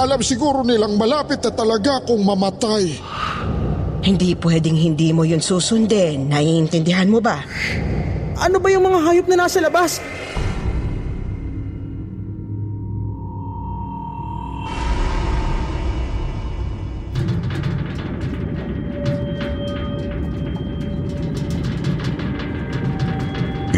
Alam siguro nilang malapit na talaga akong mamatay. Hindi pwedeng hindi mo yun susundin. Naiintindihan mo ba? Ano ba yung mga hayop na nasa labas?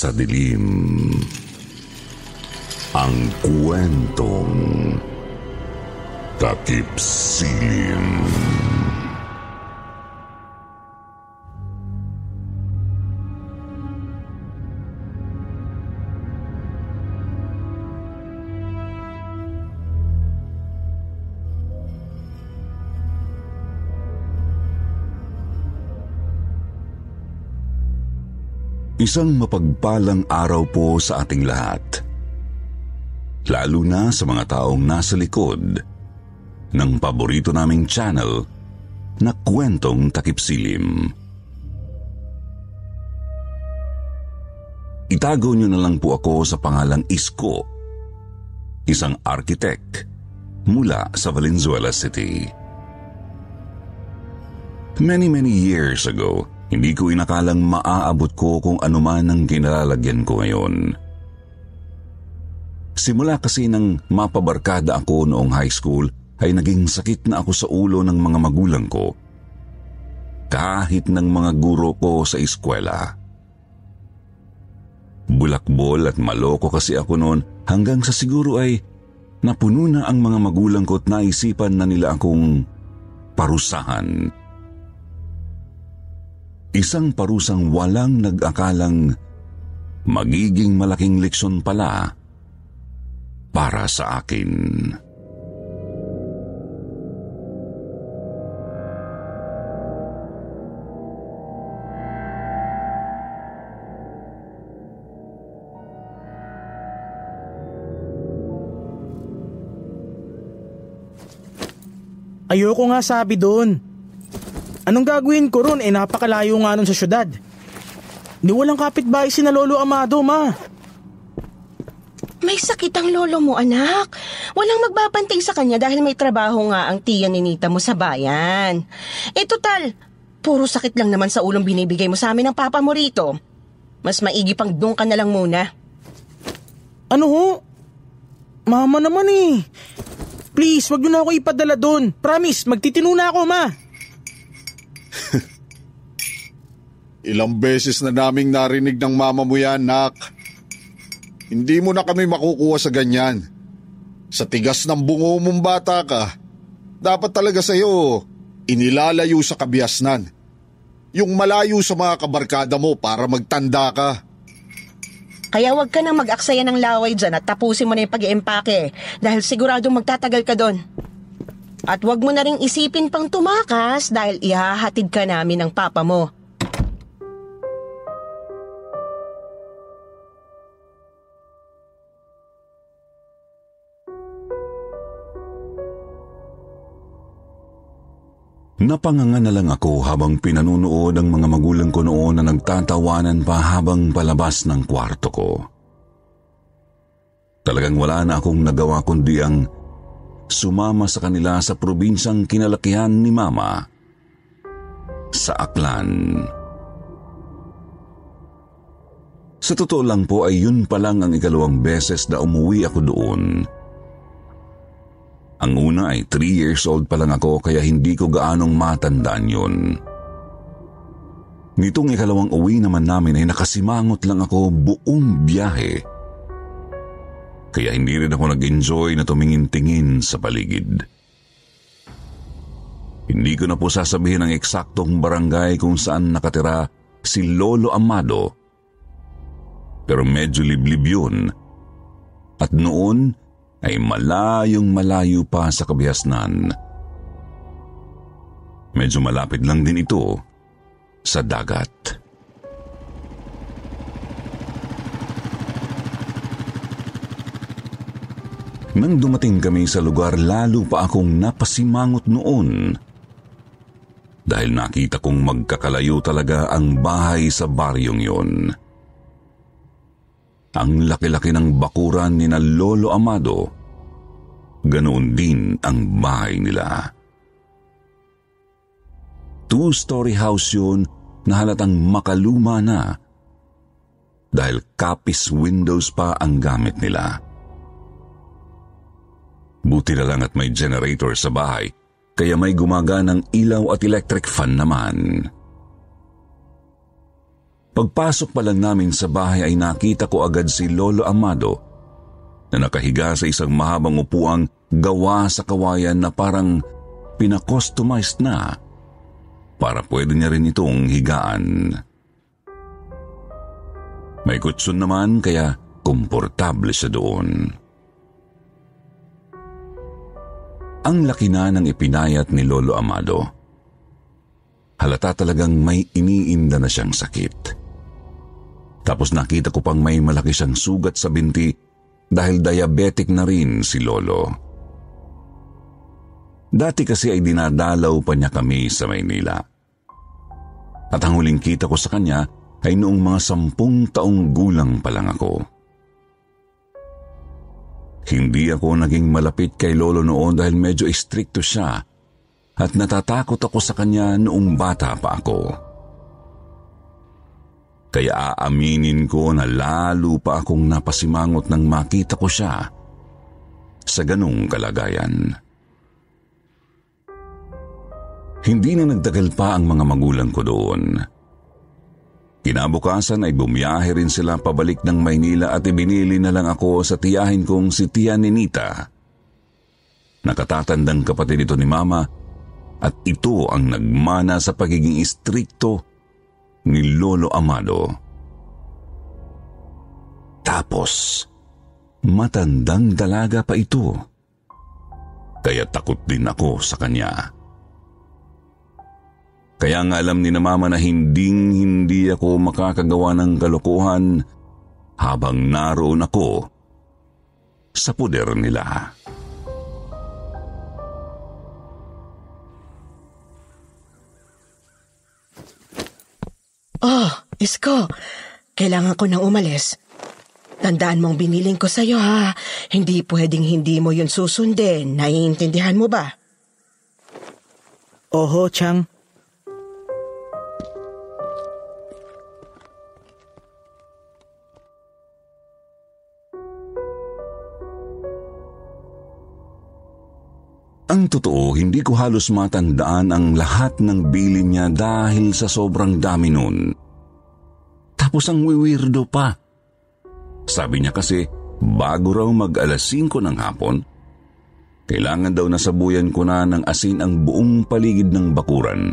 sa dilim. Ang kwentong Takip Silim. Isang mapagpalang araw po sa ating lahat. Lalo na sa mga taong nasa likod ng paborito naming channel na kwentong takipsilim. Itago niyo na lang po ako sa pangalang Isko, isang architect mula sa Valenzuela City. Many many years ago, hindi ko inakalang maaabot ko kung anuman ang kinalalagyan ko ngayon. Simula kasi nang mapabarkada ako noong high school ay naging sakit na ako sa ulo ng mga magulang ko. Kahit ng mga guro ko sa eskwela. Bulakbol at maloko kasi ako noon hanggang sa siguro ay napuno na ang mga magulang ko at naisipan na nila akong parusahan. Isang parusang walang nag-akalang magiging malaking leksyon pala para sa akin. Ayoko nga sabi doon. Anong gagawin ko ron eh napakalayo nga nun sa syudad. Ni walang kapitbahay si na Lolo Amado, ma. May sakit ang lolo mo, anak. Walang magbabantay sa kanya dahil may trabaho nga ang tiya ni Nita mo sa bayan. Eh total, puro sakit lang naman sa ulong binibigay mo sa amin ng papa mo rito. Mas maigi pang doon ka na lang muna. Ano ho? Mama naman eh. Please, wag niyo na ako ipadala doon. Promise, magtitino na ako, ma. Ilang beses na naming narinig ng mama mo yan, nak. Hindi mo na kami makukuha sa ganyan. Sa tigas ng bungo mong bata ka, dapat talaga sa'yo inilalayo sa kabiasnan. Yung malayo sa mga kabarkada mo para magtanda ka. Kaya wag ka nang mag-aksaya ng laway dyan at tapusin mo na yung pag empake dahil siguradong magtatagal ka doon. At wag mo na ring isipin pang tumakas dahil ihahatid ka namin ng papa mo. Napanganga na lang ako habang pinanunood ang mga magulang ko noon na nagtatawanan pa habang palabas ng kwarto ko. Talagang wala na akong nagawa kundi ang sumama sa kanila sa probinsyang kinalakihan ni Mama sa Aklan. Sa totoo lang po ay yun pa lang ang ikalawang beses na umuwi ako doon. Ang una ay 3 years old pa lang ako kaya hindi ko gaanong matandaan yun. Nitong ikalawang uwi naman namin ay nakasimangot lang ako buong biyahe. Kaya hindi rin ako nag-enjoy na tumingin-tingin sa paligid. Hindi ko na po sasabihin ang eksaktong barangay kung saan nakatira si Lolo Amado. Pero medyo liblib yun. At noon ay malayong malayo pa sa kabihasnan. Medyo malapit lang din ito sa dagat. Nang dumating kami sa lugar, lalo pa akong napasimangot noon. Dahil nakita kong magkakalayo talaga ang bahay sa baryong yon. Ang laki-laki ng bakuran ni na Lolo Amado, ganoon din ang bahay nila. Two-story house yun na halatang makaluma na dahil kapis windows pa ang gamit nila. Buti na lang at may generator sa bahay, kaya may gumaganang ilaw at electric fan naman. Pagpasok pa lang namin sa bahay ay nakita ko agad si Lolo Amado na nakahiga sa isang mahabang upuang gawa sa kawayan na parang pinakostomized na para pwede niya rin itong higaan. May kutsun naman kaya komportable siya doon. Ang laki na ng ipinayat ni Lolo Amado. Halata talagang may iniinda na siyang sakit. Tapos nakita ko pang may malaki siyang sugat sa binti dahil diabetic na rin si Lolo. Dati kasi ay dinadalaw pa niya kami sa Maynila. At ang huling kita ko sa kanya ay noong mga sampung taong gulang pa lang ako. Hindi ako naging malapit kay Lolo noon dahil medyo istrikto siya at natatakot ako sa kanya noong bata pa ako. Kaya aaminin ko na lalo pa akong napasimangot nang makita ko siya sa ganong kalagayan. Hindi na nagtagal pa ang mga magulang ko doon. Kinabukasan ay bumiyahe rin sila pabalik ng Maynila at ibinili na lang ako sa tiyahin kong si Tia Ninita. Nakatatandang kapatid ito ni Mama at ito ang nagmana sa pagiging istrikto ni Lolo Amado. Tapos, matandang dalaga pa ito. Kaya takot din ako sa kanya. Kaya nga alam ni na mama na hinding hindi ako makakagawa ng kalokohan habang naroon ako sa puder nila. Oh, Isko, kailangan ko nang umalis. Tandaan mong biniling ko sa'yo ha. Hindi pwedeng hindi mo yun susundin. Naiintindihan mo ba? Oho, Chang. Ang totoo, hindi ko halos matandaan ang lahat ng bilin niya dahil sa sobrang dami nun. Tapos ang wiwirdo pa. Sabi niya kasi bago raw mag alas 5 ng hapon, kailangan daw nasabuyan ko na ng asin ang buong paligid ng bakuran.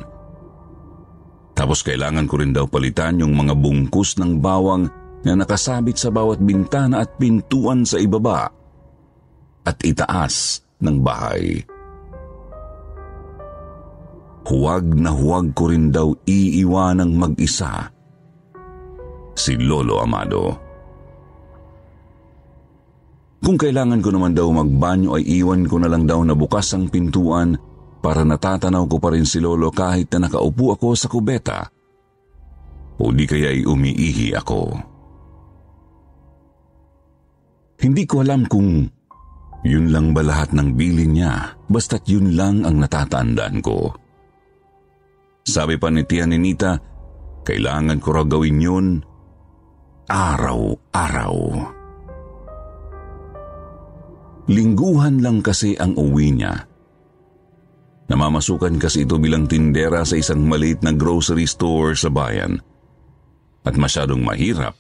Tapos kailangan ko rin daw palitan yung mga bungkus ng bawang na nakasabit sa bawat bintana at pintuan sa ibaba at itaas ng bahay. Huwag na huwag ko rin daw iiwanang mag-isa si Lolo Amado. Kung kailangan ko naman daw magbanyo ay iwan ko na lang daw na bukas ang pintuan para natatanaw ko pa rin si Lolo kahit na nakaupo ako sa kubeta o di kaya ay umiihi ako. Hindi ko alam kung yun lang ba lahat ng bilin niya basta't yun lang ang natatandaan ko. Sabi pa ni Tia Ninita, kailangan ko raw gawin yun araw-araw. Lingguhan lang kasi ang uwi niya. Namamasukan kasi ito bilang tindera sa isang maliit na grocery store sa bayan. At masyadong mahirap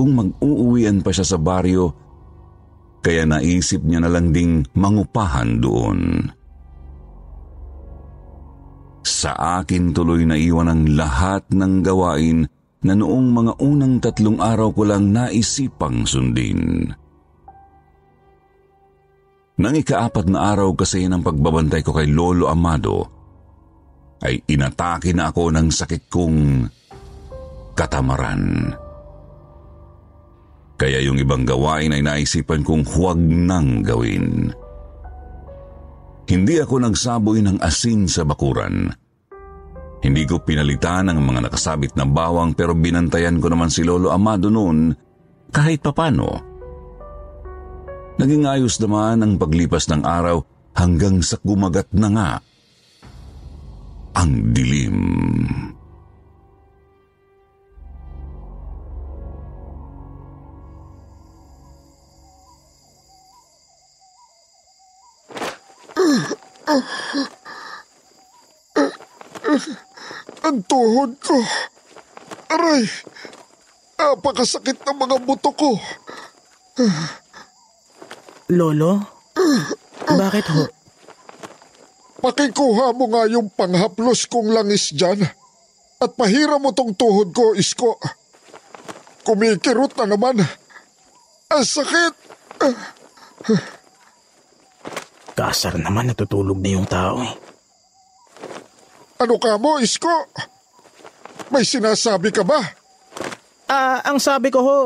kung mag-uuwian pa siya sa baryo, kaya naisip niya na lang ding mangupahan doon. Sa akin tuloy na iwan ang lahat ng gawain na noong mga unang tatlong araw ko lang naisipang sundin. Nang ikaapat na araw kasi ng pagbabantay ko kay Lolo Amado, ay inatake na ako ng sakit kong katamaran. Kaya yung ibang gawain ay naisipan kong huwag nang gawin. Hindi ako nagsaboy ng asin sa bakuran. Hindi ko pinalitan ang mga nakasabit na bawang pero binantayan ko naman si Lolo Amado noon kahit papano. Naging ayos naman ang paglipas ng araw hanggang sa gumagat na nga ang dilim. Ang tuhod ko. Aray! Apakasakit ng mga buto ko. Lolo? Bakit ho? Pakikuha mo nga yung panghaplos kong langis dyan. At pahira mo tong tuhod ko, isko. Kumikirot na naman. Ang sakit! Kasar naman natutulog na yung tao eh. Ano ka mo, isko? May sinasabi ka ba? Ah, ang sabi ko ho,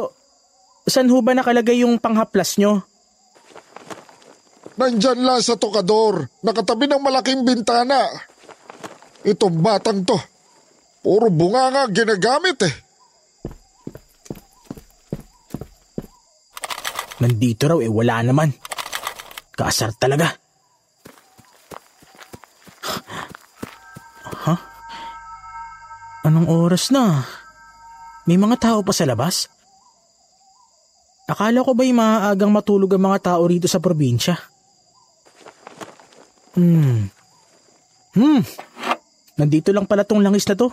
saan ho ba nakalagay yung panghaplas nyo? Nandyan lang sa tokador, nakatabi ng malaking bintana. Itong batang to, puro bunga nga ginagamit eh. Nandito raw eh, wala naman. Kasar talaga. Anong oras na? May mga tao pa sa labas? Akala ko ba'y maaagang matulog ang mga tao rito sa probinsya? Hmm. Hmm. Nandito lang pala tong langis na to.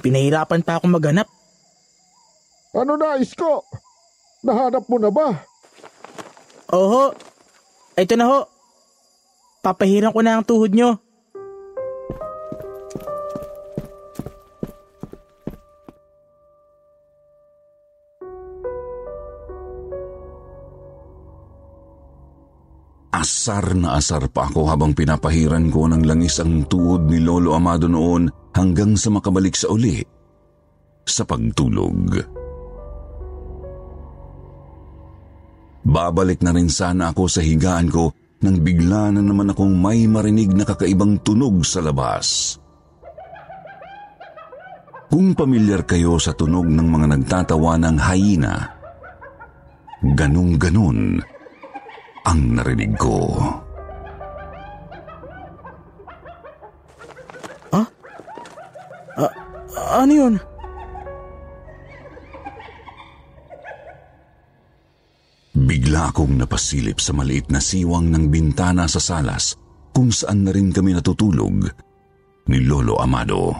Pinahirapan pa akong maghanap. Ano na, isko? Nahanap mo na ba? Oho. Ito na ho. Papahiran ko na ang tuhod nyo. Asar na asar pa ako habang pinapahiran ko ng langis ang tuhod ni Lolo Amado noon hanggang sa makabalik sa uli sa pagtulog. Babalik na rin sana ako sa higaan ko nang bigla na naman akong may marinig na kakaibang tunog sa labas. Kung pamilyar kayo sa tunog ng mga nagtatawa ng hyena, ganun-ganun ang narinig ko. Ano yun? Bigla akong napasilip sa maliit na siwang ng bintana sa salas kung saan na rin kami natutulog ni Lolo Amado.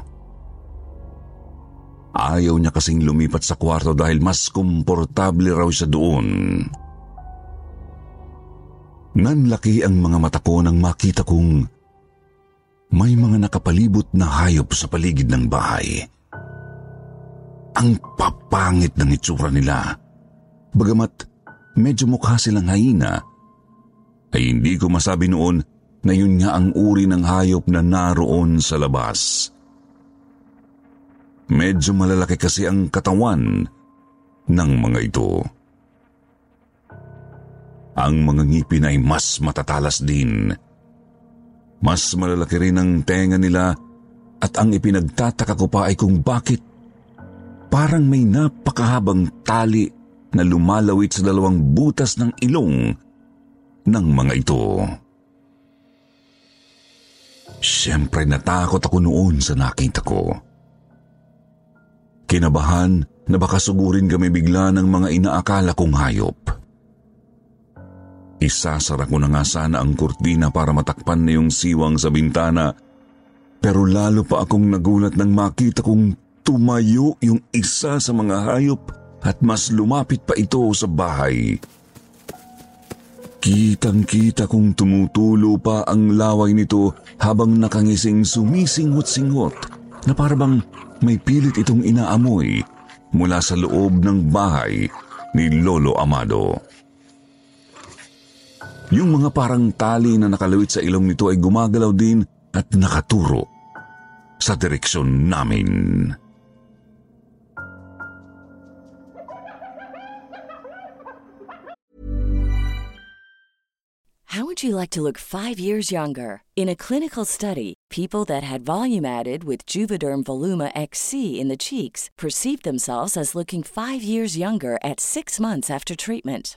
ayaw niya kasing lumipat sa kwarto dahil mas komportable raw siya doon. Nanlaki ang mga mata ko nang makita kong may mga nakapalibot na hayop sa paligid ng bahay. Ang papangit ng itsura nila. Bagamat medyo mukha silang hayina, ay hindi ko masabi noon na yun nga ang uri ng hayop na naroon sa labas. Medyo malalaki kasi ang katawan ng mga ito. Ang mga ngipin ay mas matatalas din. Mas malalaki rin ang tenga nila at ang ipinagtataka ko pa ay kung bakit parang may napakahabang tali na lumalawit sa dalawang butas ng ilong ng mga ito. Siyempre natakot ako noon sa nakita ko. Kinabahan na baka sugurin kami bigla ng mga inaakala kong hayop. Isasara ko na nga sana ang kurtina para matakpan na yung siwang sa bintana pero lalo pa akong nagulat nang makita kong tumayo yung isa sa mga hayop at mas lumapit pa ito sa bahay. Kitang-kita kong tumutulo pa ang laway nito habang nakangising sumisingot-singot na parabang may pilit itong inaamoy mula sa loob ng bahay ni Lolo Amado. Yung mga parang tali na nakalawit sa ilong nito ay gumagalaw din at nakaturo sa direksyon namin. How would you like to look five years younger? In a clinical study, people that had volume added with Juvederm Voluma XC in the cheeks perceived themselves as looking five years younger at six months after treatment.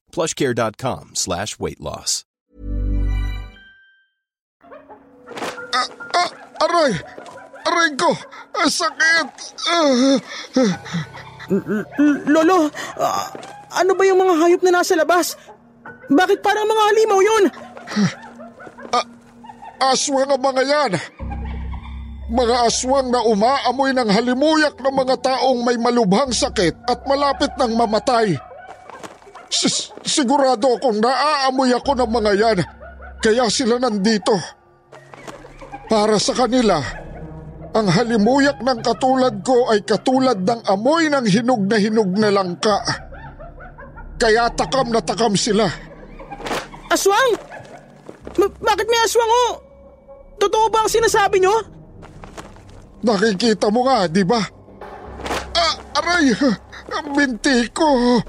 plushcare.com slash weight loss. Ah, ah, aray! Aray ko! Ah, sakit! Ah, Lolo, ah, ano ba yung mga hayop na nasa labas? Bakit parang mga halimaw yun? aswang ang mga yan! Mga aswang na umaamoy ng halimuyak ng mga taong may malubhang sakit at malapit ng mamatay. S- sigurado akong naaamoy ako ng mga yan, kaya sila nandito. Para sa kanila, ang halimuyak ng katulad ko ay katulad ng amoy ng hinog na hinog na langka. Kaya takam na takam sila. Aswang? Ma- bakit may aswang ho? Totoo ba ang sinasabi nyo? Nakikita mo nga, di ba? Ah, aray! Ang binti ko!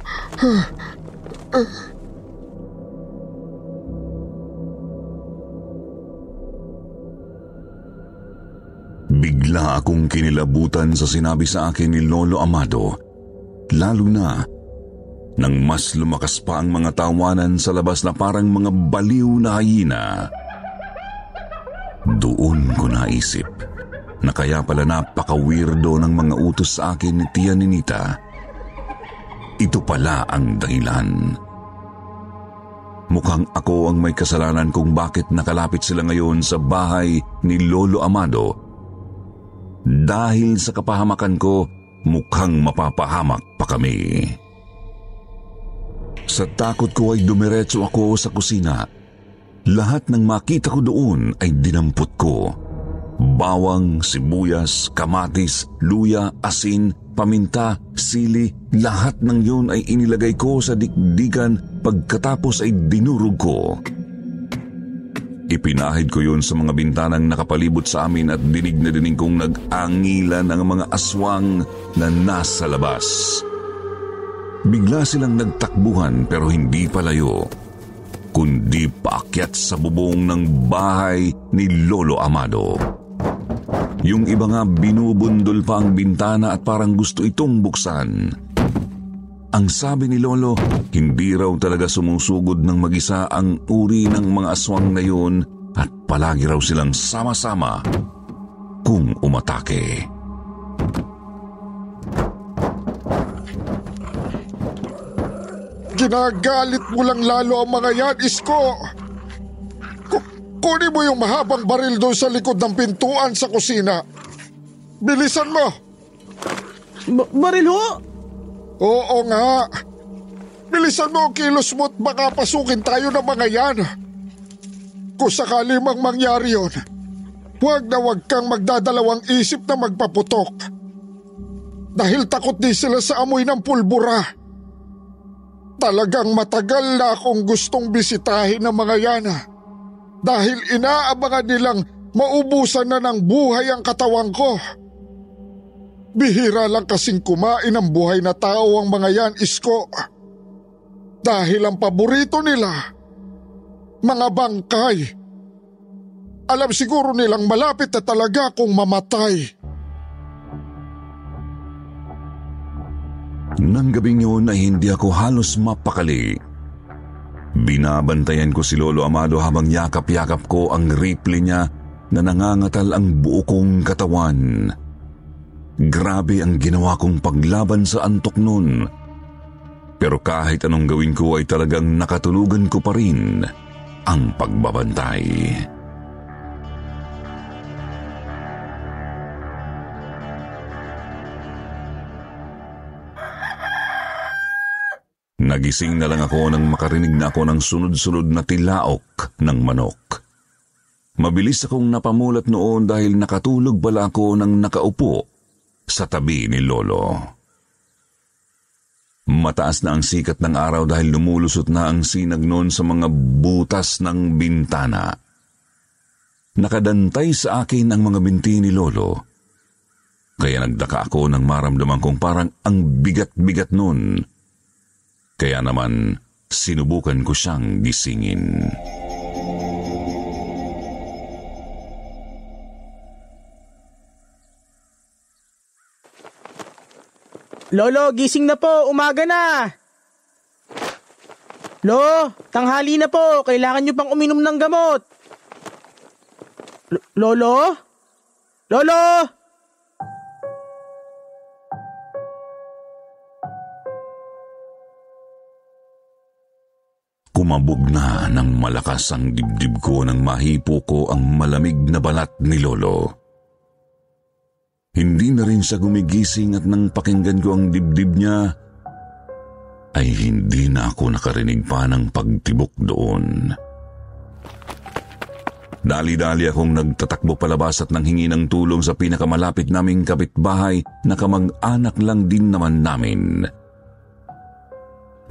Bigla akong kinilabutan sa sinabi sa akin ni Lolo Amado, lalo na nang mas lumakas pa ang mga tawanan sa labas na parang mga baliw na hyena. Doon ko naisip na kaya pala napaka-weirdo ng mga utos sa akin ni Tia Ninita. Ito pala ang dahilan. Mukhang ako ang may kasalanan kung bakit nakalapit sila ngayon sa bahay ni Lolo Amado dahil sa kapahamakan ko, mukhang mapapahamak pa kami. Sa takot ko ay dumiretso ako sa kusina. Lahat ng makita ko doon ay dinampot ko. Bawang, sibuyas, kamatis, luya, asin, paminta, sili, lahat ng yun ay inilagay ko sa dikdikan pagkatapos ay dinurog ko. Ipinahid ko yun sa mga bintanang nakapalibot sa amin at dinig na dinig kong nag-angilan ang mga aswang na nasa labas. Bigla silang nagtakbuhan pero hindi palayo, kundi paakyat sa bubong ng bahay ni Lolo Amado. Yung iba nga binubundol pa ang bintana at parang gusto itong buksan. Ang sabi ni Lolo, hindi raw talaga sumusugod ng mag-isa ang uri ng mga aswang na yun at palagi raw silang sama-sama kung umatake. Ginagalit mo lang lalo ang mga yan, Isko. Ku- kunin mo yung mahabang baril doon sa likod ng pintuan sa kusina. Bilisan mo. Ba- baril ho? Oo nga. Bilisan mo ang kilos mo at baka pasukin tayo ng mga yan. Kung sakali mang mangyari yun, huwag na huwag kang magdadalawang isip na magpaputok. Dahil takot din sila sa amoy ng pulbura. Talagang matagal na akong gustong bisitahin ng mga yan. Dahil inaabangan nilang maubusan na ng buhay ang katawan ko. Bihira lang kasing kumain ng buhay na tao ang mga yan, Isko. Dahil ang paborito nila, mga bangkay. Alam siguro nilang malapit na talaga kung mamatay. Nang gabing yun ay hindi ako halos mapakali. Binabantayan ko si Lolo Amado habang yakap-yakap ko ang rifle niya na nangangatal ang buo kong katawan. Grabe ang ginawa kong paglaban sa antok nun. Pero kahit anong gawin ko ay talagang nakatulugan ko pa rin ang pagbabantay. Nagising na lang ako nang makarinig na ako ng sunod-sunod na tilaok ng manok. Mabilis akong napamulat noon dahil nakatulog pala ako nang nakaupo sa tabi ni Lolo. Mataas na ang sikat ng araw dahil lumulusot na ang sinag noon sa mga butas ng bintana. Nakadantay sa akin ang mga binti ni Lolo. Kaya nagdaka ako nang maramdaman kong parang ang bigat-bigat noon. Kaya naman, sinubukan ko siyang gisingin. Lolo, gising na po. Umaga na. Lo, tanghali na po. Kailangan nyo pang uminom ng gamot. L- Lolo? Lolo? Kumabog na ng malakas ang dibdib ko nang mahipo ko ang malamig na balat ni Lolo. Hindi na rin siya gumigising at nang pakinggan ko ang dibdib niya, ay hindi na ako nakarinig pa ng pagtibok doon. Dali-dali akong nagtatakbo palabas at nanghingi ng tulong sa pinakamalapit naming kapitbahay na kamag-anak lang din naman namin.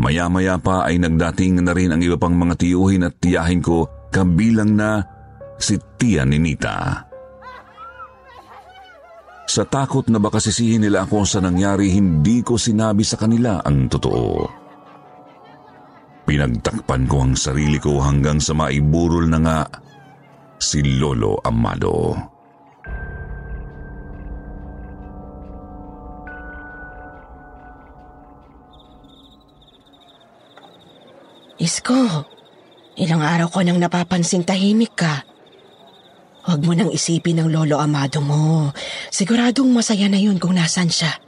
Maya-maya pa ay nagdating na rin ang iba pang mga tiyuhin at tiyahin ko kabilang na si Tia Ninita. Sa takot na baka sisihin nila ako sa nangyari, hindi ko sinabi sa kanila ang totoo. Pinagtakpan ko ang sarili ko hanggang sa maiburol na nga si Lolo Amado. Isko, ilang araw ko nang napapansing tahimik ka. Huwag mo nang isipin ang lolo amado mo. Siguradong masaya na yun kung nasan siya.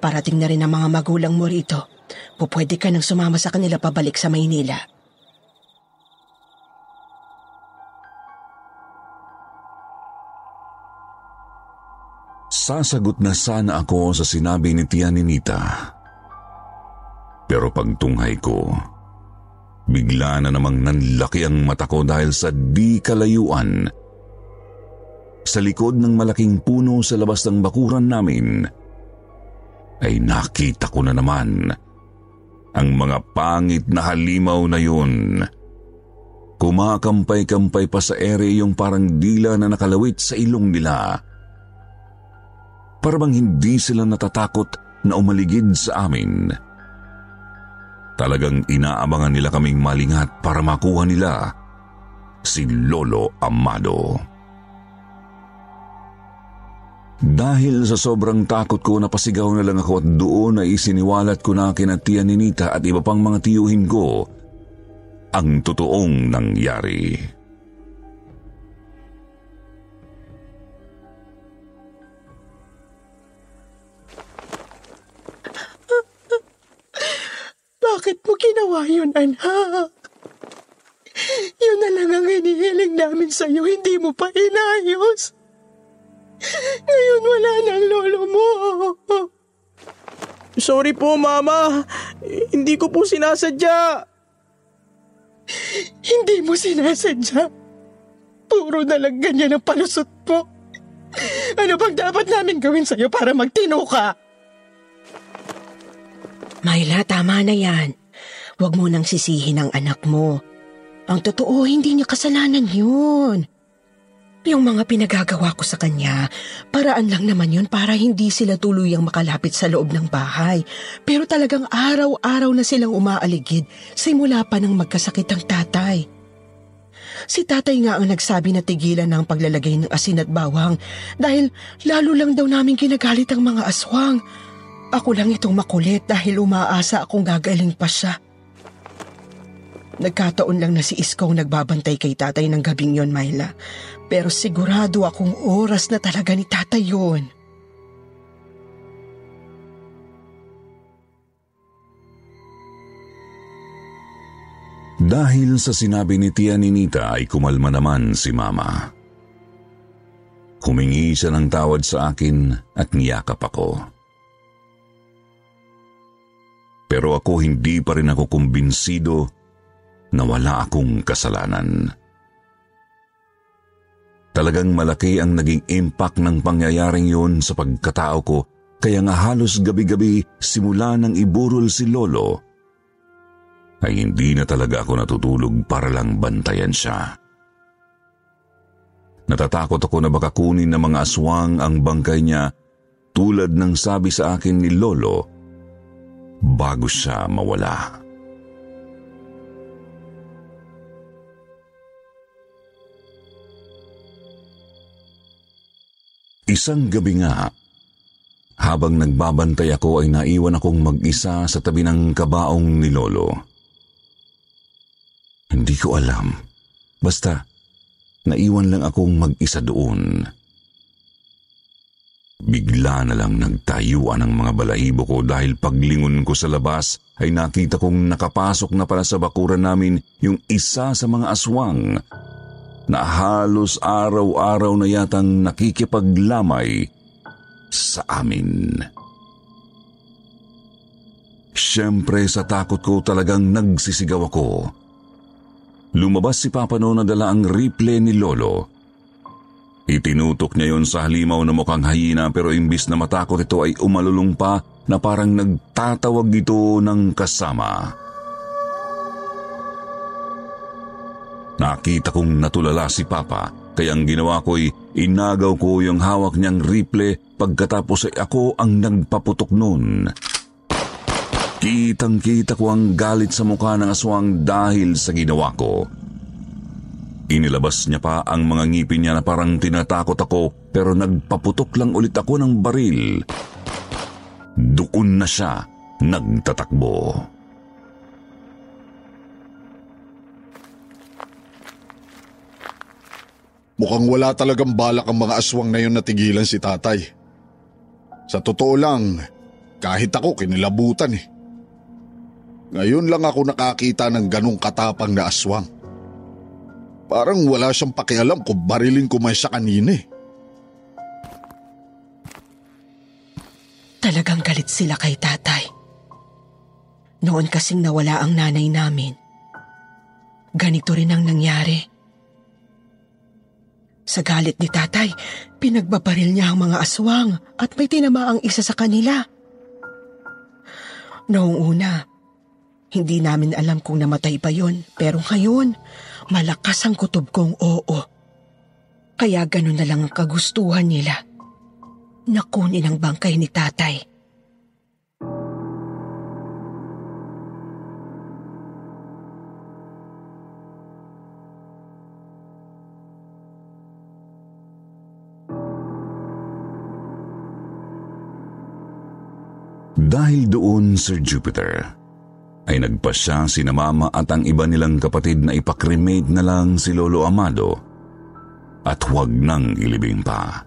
Parating na rin ang mga magulang mo rito. Pupwede ka nang sumama sa kanila pabalik sa Maynila. Sasagot na sana ako sa sinabi ni Tia Ninita. Pero pagtunghay ko, bigla na namang nanlaki ang mata ko dahil sa di kalayuan. Sa likod ng malaking puno sa labas ng bakuran namin, ay nakita ko na naman ang mga pangit na halimaw na yun. Kumakampay-kampay pa sa ere yung parang dila na nakalawit sa ilong nila. Parang hindi sila natatakot na umaligid sa amin. Talagang inaabangan nila kaming malingat para makuha nila si Lolo Amado. Dahil sa sobrang takot ko napasigaw na lang ako at doon ay isiniwalat ko na kina Tia Ninita at iba pang mga tiyuhin ko ang totoong nangyari. Ginawa yun, anak? Yun na lang ang hinihiling namin sa'yo, hindi mo pa inayos. Ngayon wala na ang lolo mo. Sorry po, Mama. Hindi ko po sinasadya. Hindi mo sinasadya. Puro na lang ganyan ang palusot mo. Ano bang dapat namin gawin sa'yo para magtino ka? Myla, tama na yan. Huwag mo nang sisihin ang anak mo. Ang totoo, hindi niya kasalanan yun. Yung mga pinagagawa ko sa kanya, paraan lang naman yun para hindi sila tuluyang makalapit sa loob ng bahay. Pero talagang araw-araw na silang umaaligid simula pa ng magkasakit ang tatay. Si tatay nga ang nagsabi na tigilan ng paglalagay ng asin at bawang dahil lalo lang daw namin ginagalit ang mga aswang. Ako lang itong makulit dahil umaasa akong gagaling pa siya. Nagkataon lang na si Iskong nagbabantay kay tatay ng gabing yon, Myla. Pero sigurado akong oras na talaga ni tatay yon. Dahil sa sinabi ni Tia Ninita ay kumalma naman si Mama. Humingi siya ng tawad sa akin at niyakap ako. Pero ako hindi pa rin ako kumbinsido na wala akong kasalanan. Talagang malaki ang naging impact ng pangyayaring yun sa pagkatao ko kaya nga halos gabi-gabi simula nang iburol si Lolo ay hindi na talaga ako natutulog para lang bantayan siya. Natatakot ako na baka kunin ng mga aswang ang bangkay niya tulad ng sabi sa akin ni Lolo bago siya mawala. Isang gabi nga, habang nagbabantay ako ay naiwan akong mag-isa sa tabi ng kabaong ni Lolo. Hindi ko alam. Basta, naiwan lang akong mag-isa doon. Bigla na lang nagtayuan ang mga balahibo ko dahil paglingon ko sa labas ay nakita kong nakapasok na pala sa bakuran namin yung isa sa mga aswang na halos araw-araw na yatang nakikipaglamay sa amin. Siyempre sa takot ko talagang nagsisigaw ako. Lumabas si Papa no na dala ang replay ni Lolo. Itinutok niya yon sa halimaw na mukhang hayina pero imbis na matakot ito ay umalulong pa na parang nagtatawag ito ng kasama. Nakita kong natulala si Papa, kaya ang ginawa ko'y inagaw ko yung hawak niyang riple pagkatapos ay ako ang nagpaputok noon. Kitang-kita ko ang galit sa mukha ng aswang dahil sa ginawa ko. Inilabas niya pa ang mga ngipin niya na parang tinatakot ako pero nagpaputok lang ulit ako ng baril. Doon na siya nagtatakbo. Mukhang wala talagang balak ang mga aswang na yun na tigilan si tatay. Sa totoo lang, kahit ako kinilabutan eh. Ngayon lang ako nakakita ng ganong katapang na aswang. Parang wala siyang pakialam kung barilin ko man siya kanina eh. Talagang galit sila kay tatay. Noon kasing nawala ang nanay namin. Ganito rin ang nangyari. Sa galit ni tatay, pinagbabaril niya ang mga aswang at may tinama ang isa sa kanila. Noong una, hindi namin alam kung namatay pa yon pero ngayon, malakas ang kutob kong oo. Kaya ganun na lang ang kagustuhan nila. Nakunin ang bangkay ni tatay. Dahil doon, Sir Jupiter, ay nagpasya si na mama at ang iba nilang kapatid na ipakremate na lang si Lolo Amado at huwag nang ilibing pa.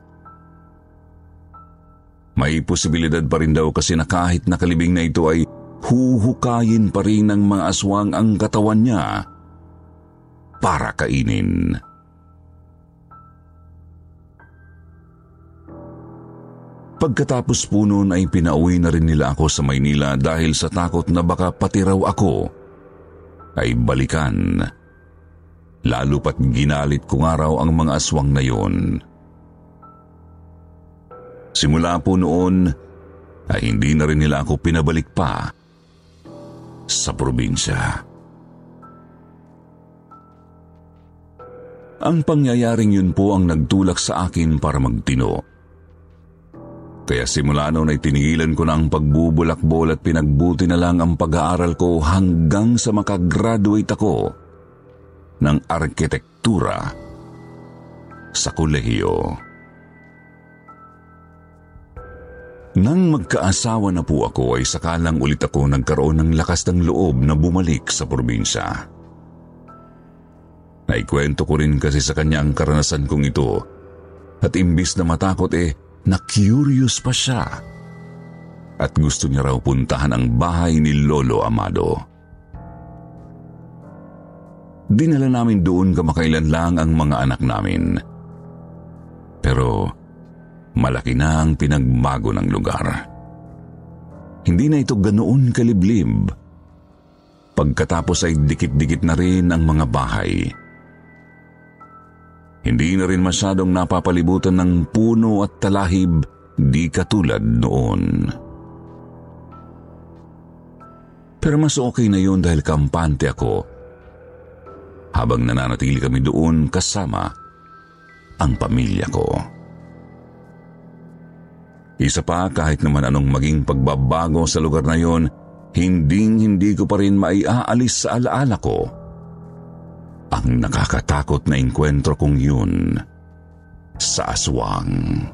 May posibilidad pa rin daw kasi na kahit nakalibing na ito ay huhukayin pa rin ng mga aswang ang katawan niya para kainin. Pagkatapos po noon ay pinauwi na rin nila ako sa Maynila dahil sa takot na baka pati raw ako ay balikan. Lalo pat ginalit ko nga raw ang mga aswang na yon. Simula po noon ay hindi na rin nila ako pinabalik pa sa probinsya. Ang pangyayaring yun po ang nagtulak sa akin para magtino. Kaya simula noon ay tinigilan ko na ang pagbubulakbol at pinagbuti na lang ang pag-aaral ko hanggang sa makagraduate ako ng arkitektura sa kolehiyo. Nang magkaasawa na po ako ay sakalang ulit ako nagkaroon ng lakas ng loob na bumalik sa probinsya. Naikwento ko rin kasi sa kanya ang karanasan kong ito at imbis na matakot eh na curious pa siya at gusto niya raw puntahan ang bahay ni Lolo Amado. Dinala namin doon kamakailan lang ang mga anak namin. Pero malaki na ang pinagbago ng lugar. Hindi na ito ganoon kaliblib. Pagkatapos ay dikit-dikit na rin ang mga bahay. Hindi na rin masyadong napapalibutan ng puno at talahib di katulad noon. Pero mas okay na yun dahil kampante ako habang nananatili kami doon kasama ang pamilya ko. Isa pa kahit naman anong maging pagbabago sa lugar na yon, hinding hindi ko pa rin maiaalis sa alaala ko ang nakakatakot na inkwentro kong yun sa aswang.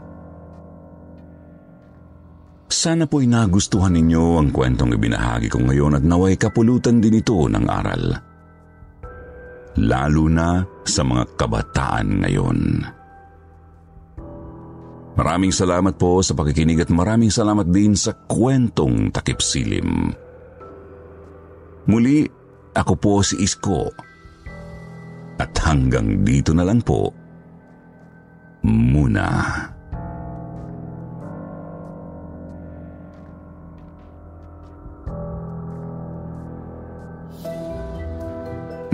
Sana po'y nagustuhan ninyo ang kwentong ibinahagi ko ngayon at naway kapulutan din ito ng aral. Lalo na sa mga kabataan ngayon. Maraming salamat po sa pakikinig at maraming salamat din sa kwentong takip silim. Muli, ako po si Isko at hanggang dito na lang po muna.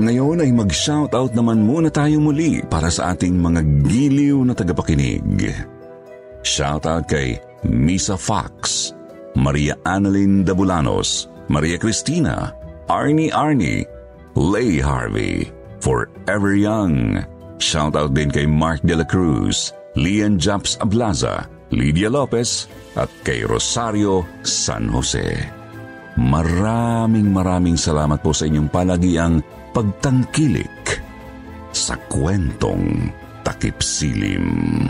Ngayon ay mag-shoutout naman muna tayo muli para sa ating mga giliw na tagapakinig. Shoutout kay Misa Fox, Maria Annalyn Dabulanos, Maria Cristina, Arnie Arnie, Lay Harvey, Forever Young. Shoutout din kay Mark De La Cruz, Lian Japs Ablaza, Lydia Lopez at kay Rosario San Jose. Maraming maraming salamat po sa inyong palagiang pagtangkilik sa kwentong takip silim.